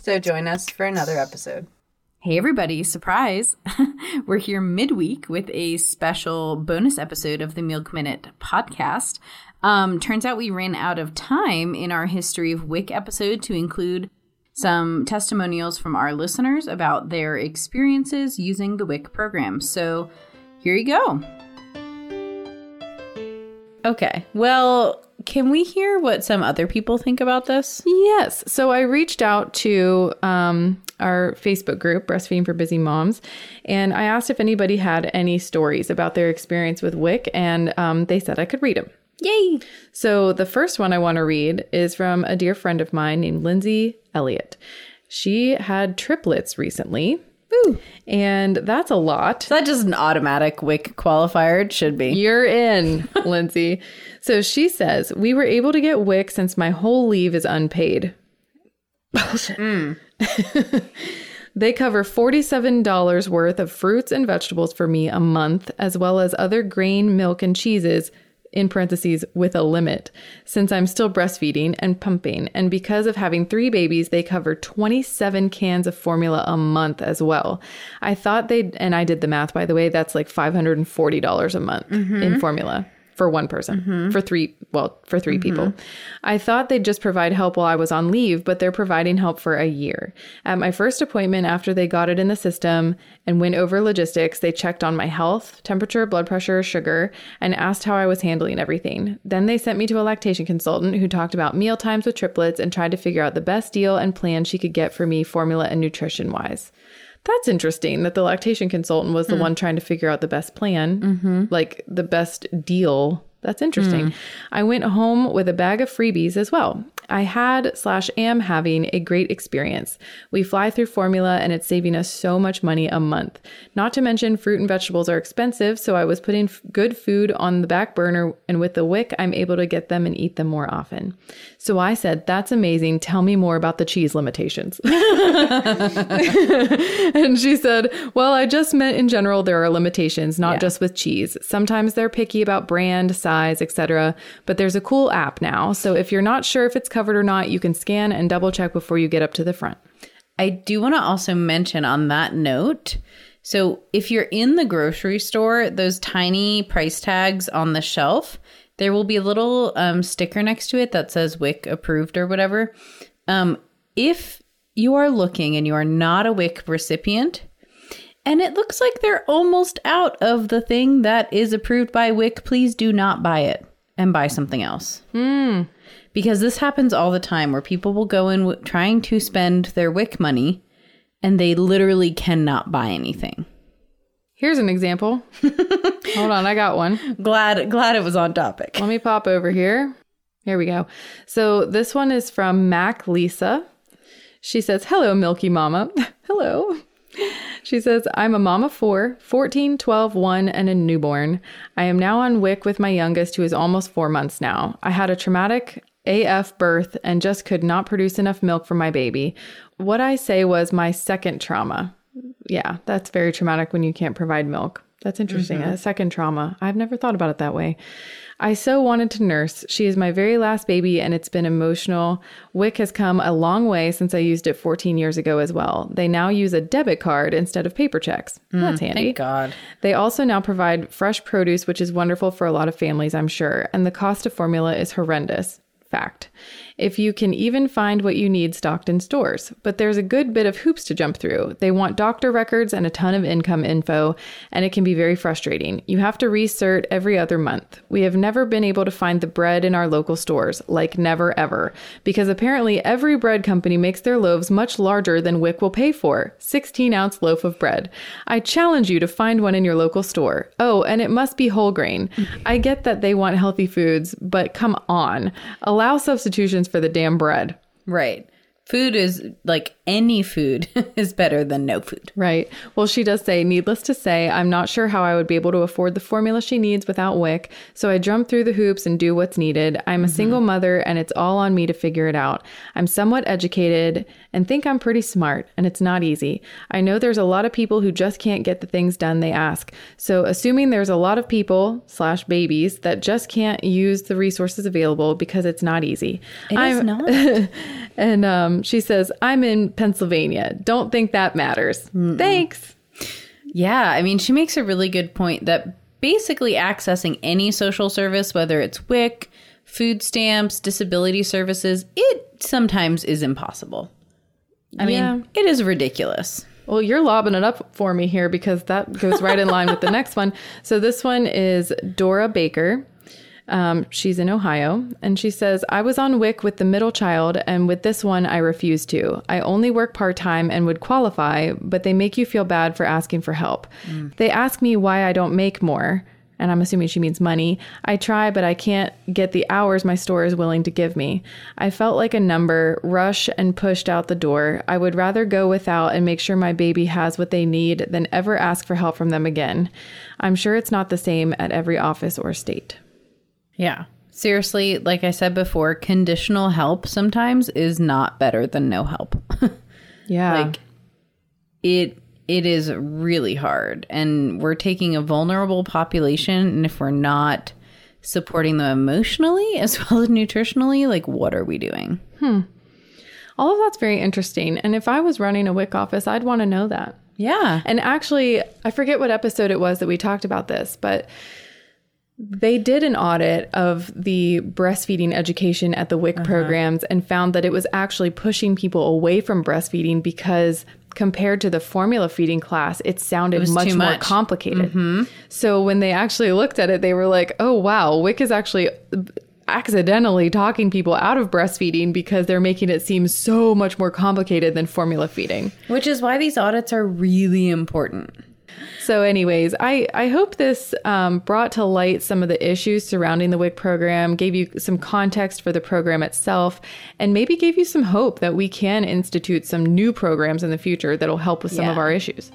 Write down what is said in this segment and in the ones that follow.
So join us for another episode. Hey, everybody, surprise! We're here midweek with a special bonus episode of the Milk Minute podcast. Um, turns out we ran out of time in our History of WIC episode to include some testimonials from our listeners about their experiences using the WIC program. So here you go. Okay, well, can we hear what some other people think about this? Yes. So I reached out to um, our Facebook group, Breastfeeding for Busy Moms, and I asked if anybody had any stories about their experience with WIC, and um, they said I could read them. Yay! So the first one I want to read is from a dear friend of mine named Lindsay Elliott. She had triplets recently. And that's a lot. Is that just an automatic WIC qualifier? It should be. You're in, Lindsay. So she says, We were able to get WIC since my whole leave is unpaid. Bullshit. they cover $47 worth of fruits and vegetables for me a month, as well as other grain, milk, and cheeses. In parentheses, with a limit, since I'm still breastfeeding and pumping. And because of having three babies, they cover 27 cans of formula a month as well. I thought they'd, and I did the math by the way, that's like $540 a month in mm-hmm. formula for one person mm-hmm. for three well for 3 mm-hmm. people. I thought they'd just provide help while i was on leave but they're providing help for a year. At my first appointment after they got it in the system and went over logistics they checked on my health temperature blood pressure sugar and asked how i was handling everything. Then they sent me to a lactation consultant who talked about meal times with triplets and tried to figure out the best deal and plan she could get for me formula and nutrition wise that's interesting that the lactation consultant was the mm. one trying to figure out the best plan, mm-hmm. like the best deal. That's interesting. Hmm. I went home with a bag of freebies as well. I had slash am having a great experience. We fly through formula and it's saving us so much money a month. Not to mention fruit and vegetables are expensive, so I was putting f- good food on the back burner and with the WIC I'm able to get them and eat them more often. So I said, "That's amazing. Tell me more about the cheese limitations." and she said, Well, I just meant in general there are limitations, not just with cheese. Sometimes they're picky about brand, size, etc. But there's a cool app now. So if you're not sure if it's covered or not, you can scan and double check before you get up to the front. I do want to also mention on that note so if you're in the grocery store, those tiny price tags on the shelf, there will be a little um, sticker next to it that says WIC approved or whatever. Um, if you are looking and you are not a WIC recipient, and it looks like they're almost out of the thing that is approved by WIC, please do not buy it and buy something else. Hmm. Because this happens all the time where people will go in w- trying to spend their WIC money and they literally cannot buy anything. Here's an example. Hold on, I got one. Glad glad it was on topic. Let me pop over here. Here we go. So this one is from Mac Lisa. She says, Hello, Milky Mama. Hello. She says, I'm a mom of four, 14, 12, 1, and a newborn. I am now on WIC with my youngest, who is almost four months now. I had a traumatic AF birth and just could not produce enough milk for my baby. What I say was my second trauma. Yeah, that's very traumatic when you can't provide milk. That's interesting. Mm-hmm. A second trauma. I've never thought about it that way. I so wanted to nurse. She is my very last baby, and it's been emotional. WIC has come a long way since I used it 14 years ago as well. They now use a debit card instead of paper checks. Mm, That's handy. Thank God. They also now provide fresh produce, which is wonderful for a lot of families, I'm sure. And the cost of formula is horrendous. Fact. If you can even find what you need stocked in stores. But there's a good bit of hoops to jump through. They want doctor records and a ton of income info, and it can be very frustrating. You have to recert every other month. We have never been able to find the bread in our local stores, like never ever, because apparently every bread company makes their loaves much larger than WIC will pay for 16 ounce loaf of bread. I challenge you to find one in your local store. Oh, and it must be whole grain. I get that they want healthy foods, but come on. Allow substitutions for the damn bread. Right. Food is like any food is better than no food. Right. Well, she does say, needless to say, I'm not sure how I would be able to afford the formula she needs without WIC, so I jump through the hoops and do what's needed. I'm a single mother and it's all on me to figure it out. I'm somewhat educated and think I'm pretty smart, and it's not easy. I know there's a lot of people who just can't get the things done they ask. So, assuming there's a lot of people slash babies that just can't use the resources available because it's not easy. It is not. And um, Um, she says, I'm in Pennsylvania. Don't think that matters. Thanks. Yeah, I mean, she makes a really good point that basically accessing any social service, whether it's WIC, food stamps, disability services, it sometimes is impossible. I Yeah. mean, it is ridiculous. Well, you're lobbing it up for me here because that goes right in line with the next one. So this one is Dora Baker. Um, she's in Ohio, and she says, I was on WIC with the middle child, and with this one, I refused to. I only work part time and would qualify, but they make you feel bad for asking for help. They ask me why I don't make more, and I'm assuming she means money. I try, but I can't get the hours my store is willing to give me. I felt like a number, rush and pushed out the door. I would rather go without and make sure my baby has what they need than ever ask for help from them again. I'm sure it's not the same at every office or state. Yeah. Seriously, like I said before, conditional help sometimes is not better than no help. Yeah. like it it is really hard and we're taking a vulnerable population and if we're not supporting them emotionally as well as nutritionally, like what are we doing? Hmm. All of that's very interesting. And if I was running a WIC office, I'd want to know that. Yeah. And actually, I forget what episode it was that we talked about this, but they did an audit of the breastfeeding education at the WIC uh-huh. programs and found that it was actually pushing people away from breastfeeding because compared to the formula feeding class, it sounded was much too more much. complicated. Mm-hmm. So when they actually looked at it, they were like, oh, wow, WIC is actually accidentally talking people out of breastfeeding because they're making it seem so much more complicated than formula feeding. Which is why these audits are really important. So, anyways, I, I hope this um, brought to light some of the issues surrounding the WIC program, gave you some context for the program itself, and maybe gave you some hope that we can institute some new programs in the future that'll help with some of our issues.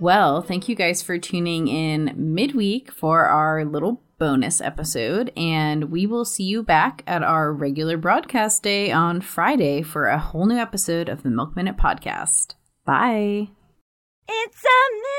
Well, thank you guys for tuning in midweek for our little bonus episode. And we will see you back at our regular broadcast day on Friday for a whole new episode of the Milk Minute Podcast. Bye. It's a.